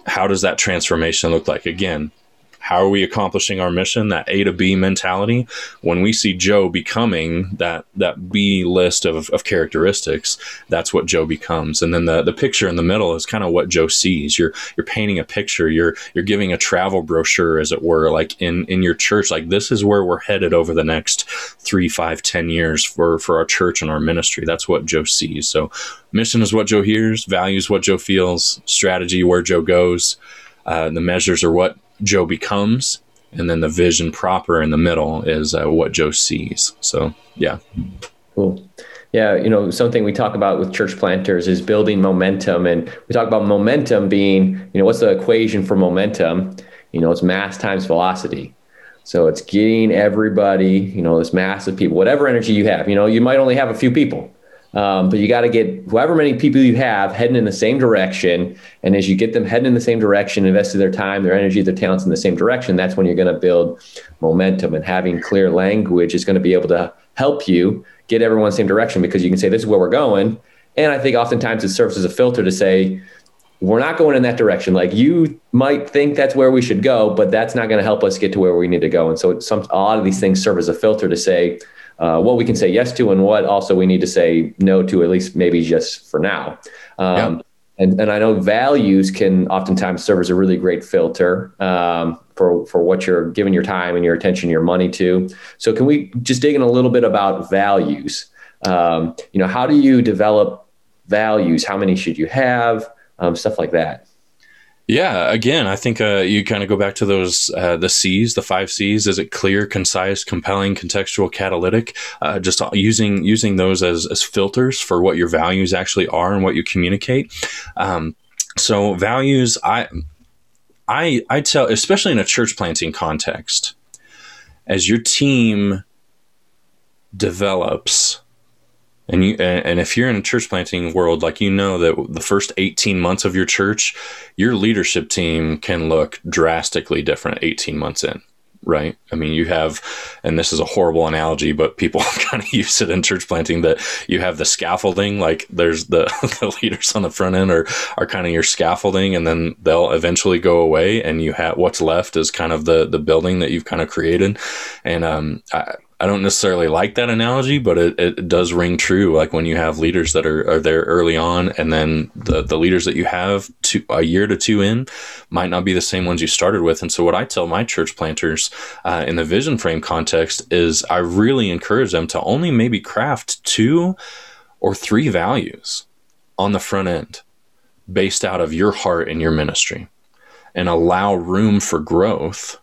How does that transformation look like? Again, how are we accomplishing our mission that a to b mentality when we see joe becoming that that b list of, of characteristics that's what joe becomes. And then the, the picture in the middle is kind of what joe sees. You're you're painting a picture. You're you're giving a travel brochure as it were like in in your church. Like this is where we're headed over the next three five ten years for for our church and our ministry. That's what joe sees. So mission is what joe hears values what joe feels strategy where joe goes uh, the measures are what Joe becomes, and then the vision proper in the middle is uh, what Joe sees. So, yeah. Cool. Yeah, you know, something we talk about with church planters is building momentum. And we talk about momentum being, you know, what's the equation for momentum? You know, it's mass times velocity. So it's getting everybody, you know, this mass of people, whatever energy you have. You know, you might only have a few people, um, but you got to get however many people you have heading in the same direction. And as you get them heading in the same direction, invested their time, their energy, their talents in the same direction, that's when you're going to build momentum. And having clear language is going to be able to help you get everyone in the same direction because you can say, this is where we're going. And I think oftentimes it serves as a filter to say, we're not going in that direction. Like you might think that's where we should go, but that's not going to help us get to where we need to go. And so some, a lot of these things serve as a filter to say, uh, what we can say yes to and what also we need to say no to, at least maybe just for now. Um, and, and I know values can oftentimes serve as a really great filter um, for for what you're giving your time and your attention, your money to. So, can we just dig in a little bit about values? Um, you know, how do you develop values? How many should you have? Um, stuff like that. Yeah, again, I think uh, you kind of go back to those uh, the C's, the five C's. Is it clear, concise, compelling, contextual, catalytic? Uh, just using using those as as filters for what your values actually are and what you communicate. Um, so values, I I I tell, especially in a church planting context, as your team develops and you and if you're in a church planting world like you know that the first 18 months of your church your leadership team can look drastically different 18 months in right? I mean you have and this is a horrible analogy but people [laughs] kind of use it in church planting that you have the scaffolding like there's the, [laughs] the leaders on the front end are, are kind of your scaffolding and then they'll eventually go away and you have what's left is kind of the the building that you've kind of created. And um I, I don't necessarily like that analogy, but it, it does ring true. Like when you have leaders that are, are there early on, and then the, the leaders that you have two, a year to two in might not be the same ones you started with. And so, what I tell my church planters uh, in the vision frame context is I really encourage them to only maybe craft two or three values on the front end based out of your heart and your ministry and allow room for growth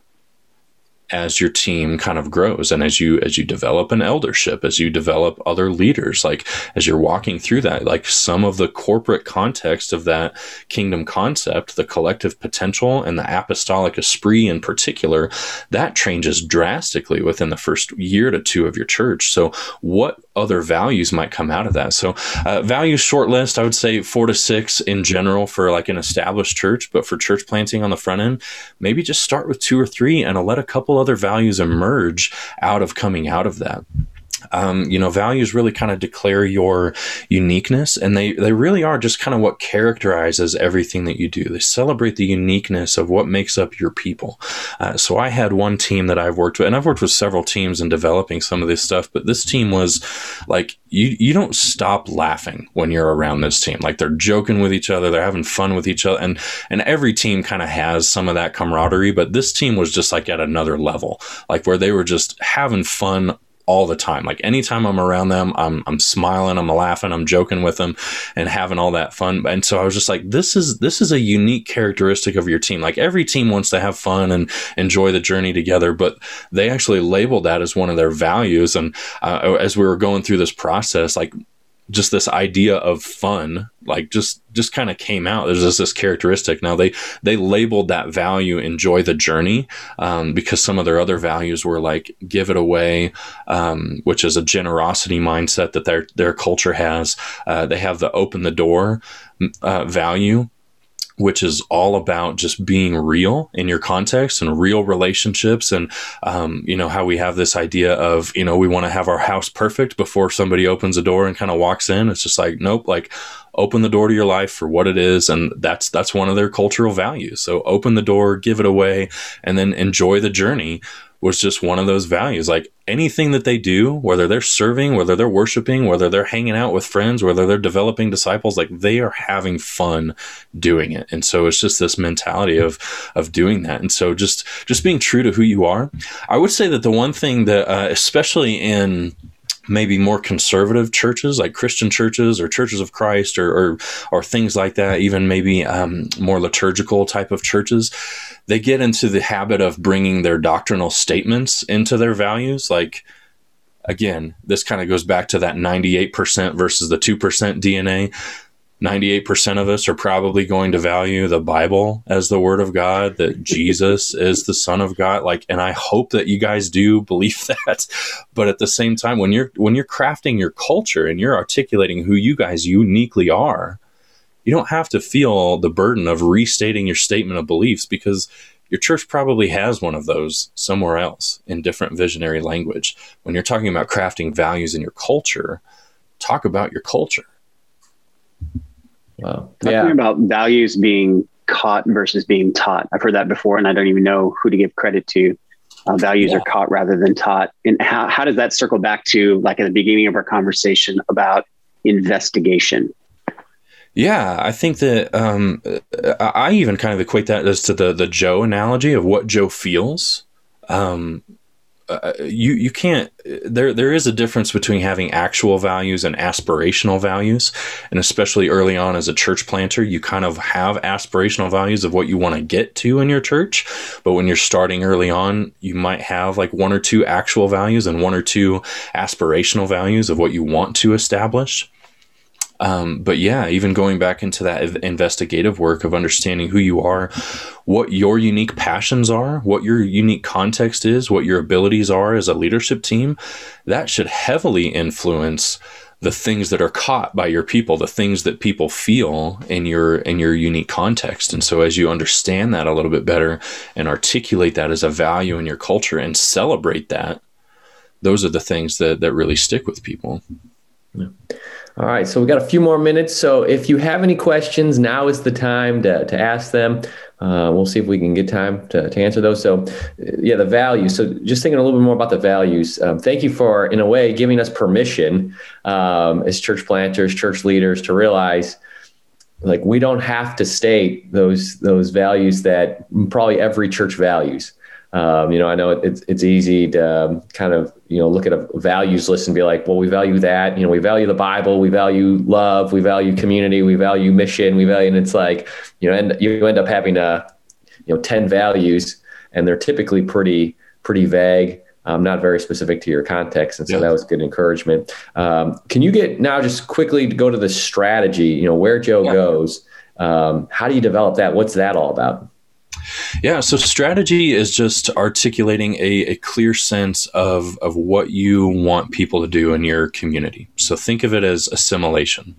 as your team kind of grows and as you as you develop an eldership as you develop other leaders like as you're walking through that like some of the corporate context of that kingdom concept the collective potential and the apostolic esprit in particular that changes drastically within the first year to two of your church. So what other values might come out of that? So uh, value short list i would say four to six in general for like an established church but for church planting on the front end maybe just start with two or three and I'll let a couple other values emerge out of coming out of that um, you know, values really kind of declare your uniqueness, and they they really are just kind of what characterizes everything that you do. They celebrate the uniqueness of what makes up your people. Uh, so I had one team that I've worked with, and I've worked with several teams in developing some of this stuff, but this team was like you you don't stop laughing when you're around this team. Like they're joking with each other, they're having fun with each other, and and every team kind of has some of that camaraderie, but this team was just like at another level, like where they were just having fun all the time. Like anytime I'm around them, I'm I'm smiling, I'm laughing, I'm joking with them and having all that fun. And so I was just like this is this is a unique characteristic of your team. Like every team wants to have fun and enjoy the journey together, but they actually labeled that as one of their values and uh, as we were going through this process like just this idea of fun like just just kind of came out. There's just this characteristic. Now they they labeled that value enjoy the journey um, because some of their other values were like give it away um, which is a generosity mindset that their their culture has. Uh, they have the open the door uh, value which is all about just being real in your context and real relationships and um, you know how we have this idea of you know we want to have our house perfect before somebody opens a door and kind of walks in. It's just like nope like open the door to your life for what it is and that's that's one of their cultural values. So open the door give it away and then enjoy the journey was just one of those values. Like anything that they do, whether they're serving, whether they're worshiping, whether they're hanging out with friends, whether they're developing disciples, like they are having fun doing it. And so it's just this mentality of of doing that. And so just just being true to who you are. I would say that the one thing that, uh, especially in maybe more conservative churches like Christian churches or churches of Christ or or, or things like that, even maybe um, more liturgical type of churches, they get into the habit of bringing their doctrinal statements into their values. Like, again, this kind of goes back to that 98% versus the 2% DNA. 98% of us are probably going to value the Bible as the word of God, that [laughs] Jesus is the son of God. Like, and I hope that you guys do believe [laughs] that. But at the same time, when you're, when you're crafting your culture and you're articulating who you guys uniquely are, you don't have to feel the burden of restating your statement of beliefs because your church probably has one of those somewhere else in different visionary language. When you're talking about crafting values in your culture, talk about your culture. Wow. Talking yeah. about values being caught versus being taught. I've heard that before, and I don't even know who to give credit to. Uh, values yeah. are caught rather than taught. And how, how does that circle back to, like at the beginning of our conversation about investigation? Yeah, I think that um, I even kind of equate that as to the the Joe analogy of what Joe feels. Um, uh, you you can't there there is a difference between having actual values and aspirational values. And especially early on as a church planter you kind of have aspirational values of what you want to get to in your church. But when you're starting early on you might have like one or two actual values and one or two aspirational values of what you want to establish um, but yeah, even going back into that investigative work of understanding who you are, what your unique passions are, what your unique context is, what your abilities are as a leadership team, that should heavily influence the things that are caught by your people, the things that people feel in your in your unique context. And so as you understand that a little bit better and articulate that as a value in your culture and celebrate that, those are the things that that really stick with people. Yeah. All right, so we got a few more minutes. So if you have any questions, now is the time to, to ask them. Uh, we'll see if we can get time to, to answer those. So, yeah, the values. So, just thinking a little bit more about the values. Um, thank you for, in a way, giving us permission um, as church planters, church leaders, to realize like we don't have to state those those values that probably every church values. Um, you know, I know it's it's easy to um, kind of you know look at a values list and be like, well, we value that. You know, we value the Bible, we value love, we value community, we value mission, we value, and it's like you know, and you end up having a uh, you know ten values, and they're typically pretty pretty vague. Um, not very specific to your context, and so that was good encouragement. Um, can you get now just quickly to go to the strategy? You know, where Joe yeah. goes. Um, how do you develop that? What's that all about? Yeah, so strategy is just articulating a, a clear sense of, of what you want people to do in your community. So think of it as assimilation,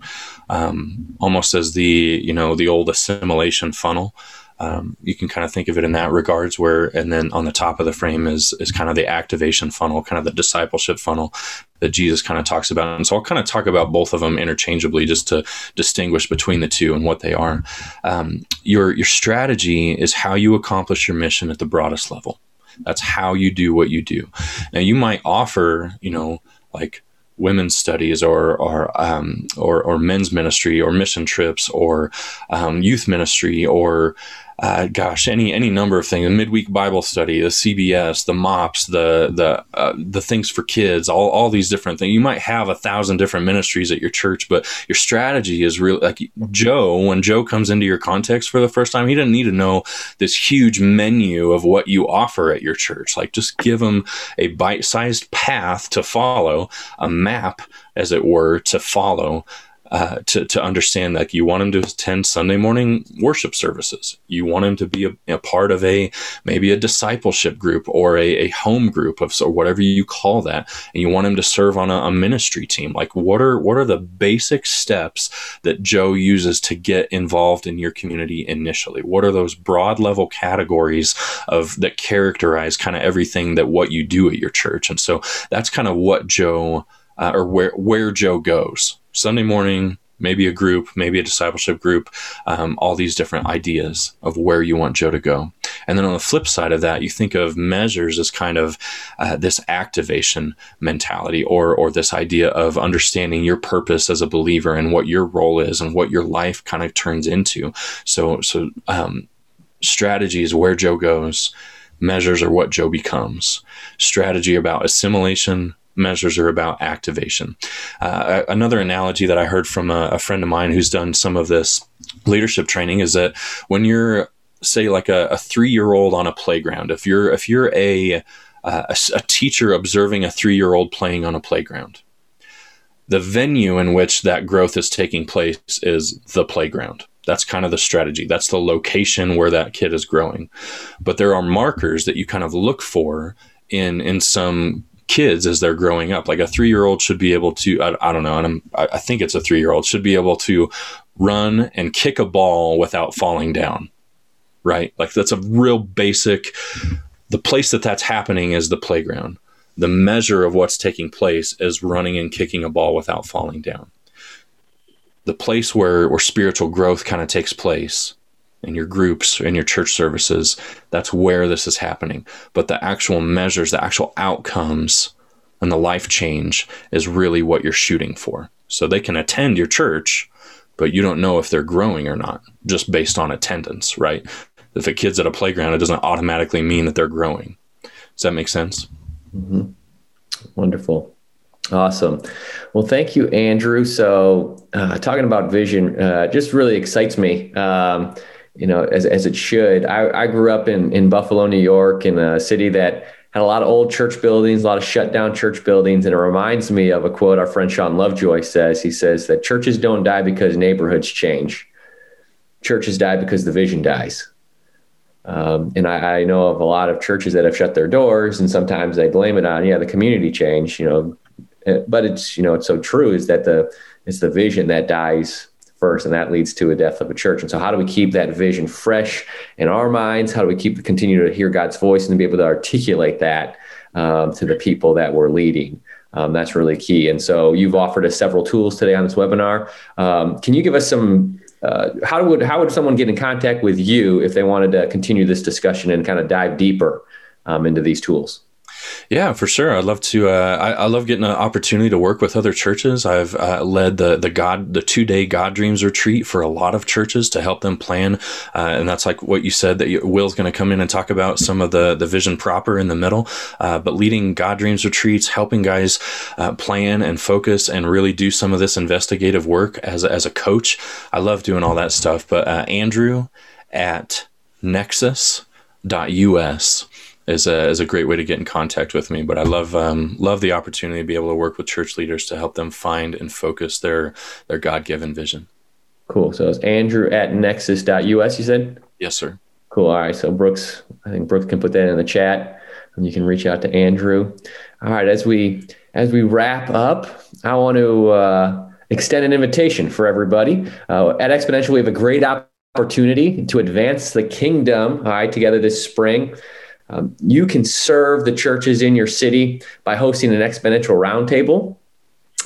um, almost as the you know the old assimilation funnel. Um, you can kind of think of it in that regards where and then on the top of the frame is is kind of the activation funnel kind of the discipleship funnel that jesus kind of talks about. And so i'll kind of talk about both of them interchangeably just to distinguish between the two and what they are. Um, your your strategy is how you accomplish your mission at the broadest level. That's how you do what you do. Now you might offer you know like women's studies or or um, or, or men's ministry or mission trips or um, youth ministry or uh, gosh, any any number of things. The midweek Bible study, the CBS, the MOPS, the the uh, the things for kids, all all these different things. You might have a thousand different ministries at your church, but your strategy is really like Joe. When Joe comes into your context for the first time, he doesn't need to know this huge menu of what you offer at your church. Like just give him a bite-sized path to follow, a map, as it were, to follow uh, to, to understand like you want him to attend Sunday morning worship services. You want him to be a, a part of a maybe a discipleship group or a, a home group of so whatever you call that, and you want him to serve on a, a ministry team. Like what are what are the basic steps that Joe uses to get involved in your community initially? What are those broad level categories of that characterize kind of everything that what you do at your church? And so that's kind of what Joe uh, or where where Joe goes Sunday morning, maybe a group, maybe a discipleship group, um, all these different ideas of where you want Joe to go. And then on the flip side of that, you think of measures as kind of uh, this activation mentality or, or this idea of understanding your purpose as a believer and what your role is and what your life kind of turns into. So, so um, strategy is where Joe goes. Measures are what Joe becomes. Strategy about assimilation, measures are about activation. Uh, another analogy that I heard from a, a, friend of mine who's done some of this leadership training is that when you're, say, like a, a three year old on a playground, if you're if you're a a, a teacher observing a three year old playing on a playground, the venue in which that growth is taking place is the playground. That's kind of the strategy. That's the location where that kid is growing. But there are markers that you kind of look for in in some kids as they're growing up. Like a three year old should be able to, I, I don't know, and I'm, I think it's a three year old, should be able to run and kick a ball without falling down. Right? Like that's a real basic, the place that that's happening is the playground. The measure of what's taking place is running and kicking a ball without falling down. The place where, where spiritual growth kind of takes place in your groups in your church services that's where this is happening but the actual measures the actual outcomes and the life change is really what you're shooting for so they can attend your church but you don't know if they're growing or not just based on attendance, right? If a kid's at a playground, it doesn't automatically mean that they're growing. Does that make sense? Mm-hmm. Wonderful. Awesome. Well, thank you, Andrew. So, uh, talking about vision uh, just really excites me. Um, you know, as, as it should. I, I grew up in, in Buffalo, New York, in a city that had a lot of old church buildings, a lot of shut down church buildings. And it reminds me of a quote our friend Shawn Lovejoy says. He says that churches don't die because neighborhoods change, churches die because the vision dies. Um, and I, I, know of a lot of churches that have shut their doors, and sometimes they blame it on yeah the community change, you know. Eh, but it's you know it's so true is that the it's the vision that dies first, and that leads to a death of a church. And so, how do we keep that vision fresh in our minds? How do we keep continue to hear God's voice and to be able to articulate that um, to the people that we're leading? Um, that's really key. And so, you've offered us several tools today on this webinar. Um, can you give us some? Uh, how would how would someone get in contact with you if they wanted to continue this discussion and kind of dive deeper um, into these tools? Yeah, for sure. I'd love to. Uh, I, I, love getting an opportunity to work with other churches. I've uh, led the the God the two day God Dreams retreat for a lot of churches to help them plan, uh, and that's like what you said that you, Will's going to come in and talk about some of the the vision proper in the middle. Uh, but leading God Dreams retreats, helping guys uh, plan and focus and really do some of this investigative work as as a coach. I love doing all that stuff. But uh, Andrew at nexus.us is a is a great way to get in contact with me. But I love um, love the opportunity to be able to work with church leaders to help them find and focus their their God given vision. Cool. So it's Andrew at nexus.us, you said? Yes, sir. Cool. All right. So Brooks, I think Brooks can put that in the chat and you can reach out to Andrew. All right. As we as we wrap up, I want to uh, extend an invitation for everybody. Uh, at Exponential, we have a great opportunity to advance the kingdom, all right, together this spring. Um, you can serve the churches in your city by hosting an exponential roundtable.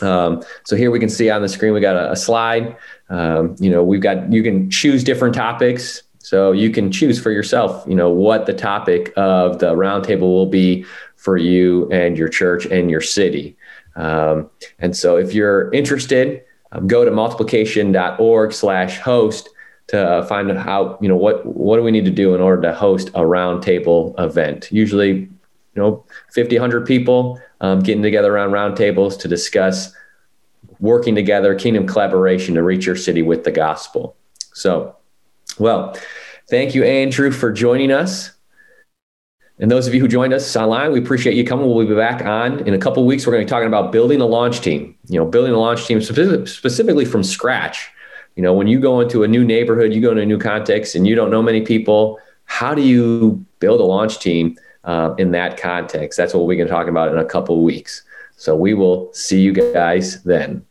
Um, so here we can see on the screen we got a, a slide. Um, you know, we've got you can choose different topics. So you can choose for yourself. You know what the topic of the roundtable will be for you and your church and your city. Um, and so if you're interested, um, go to multiplication.org/host to find out you know what what do we need to do in order to host a roundtable event usually you know 50 100 people um, getting together around roundtables to discuss working together kingdom collaboration to reach your city with the gospel so well thank you andrew for joining us and those of you who joined us online, we appreciate you coming. We'll be back on in a couple weeks. We're going to be talking about building a launch team. You know, building a launch team specifically from scratch you know, when you go into a new neighborhood, you go into a new context and you don't know many people, how do you build a launch team uh, in that context? That's what we're going to talk about in a couple of weeks. So we will see you guys then.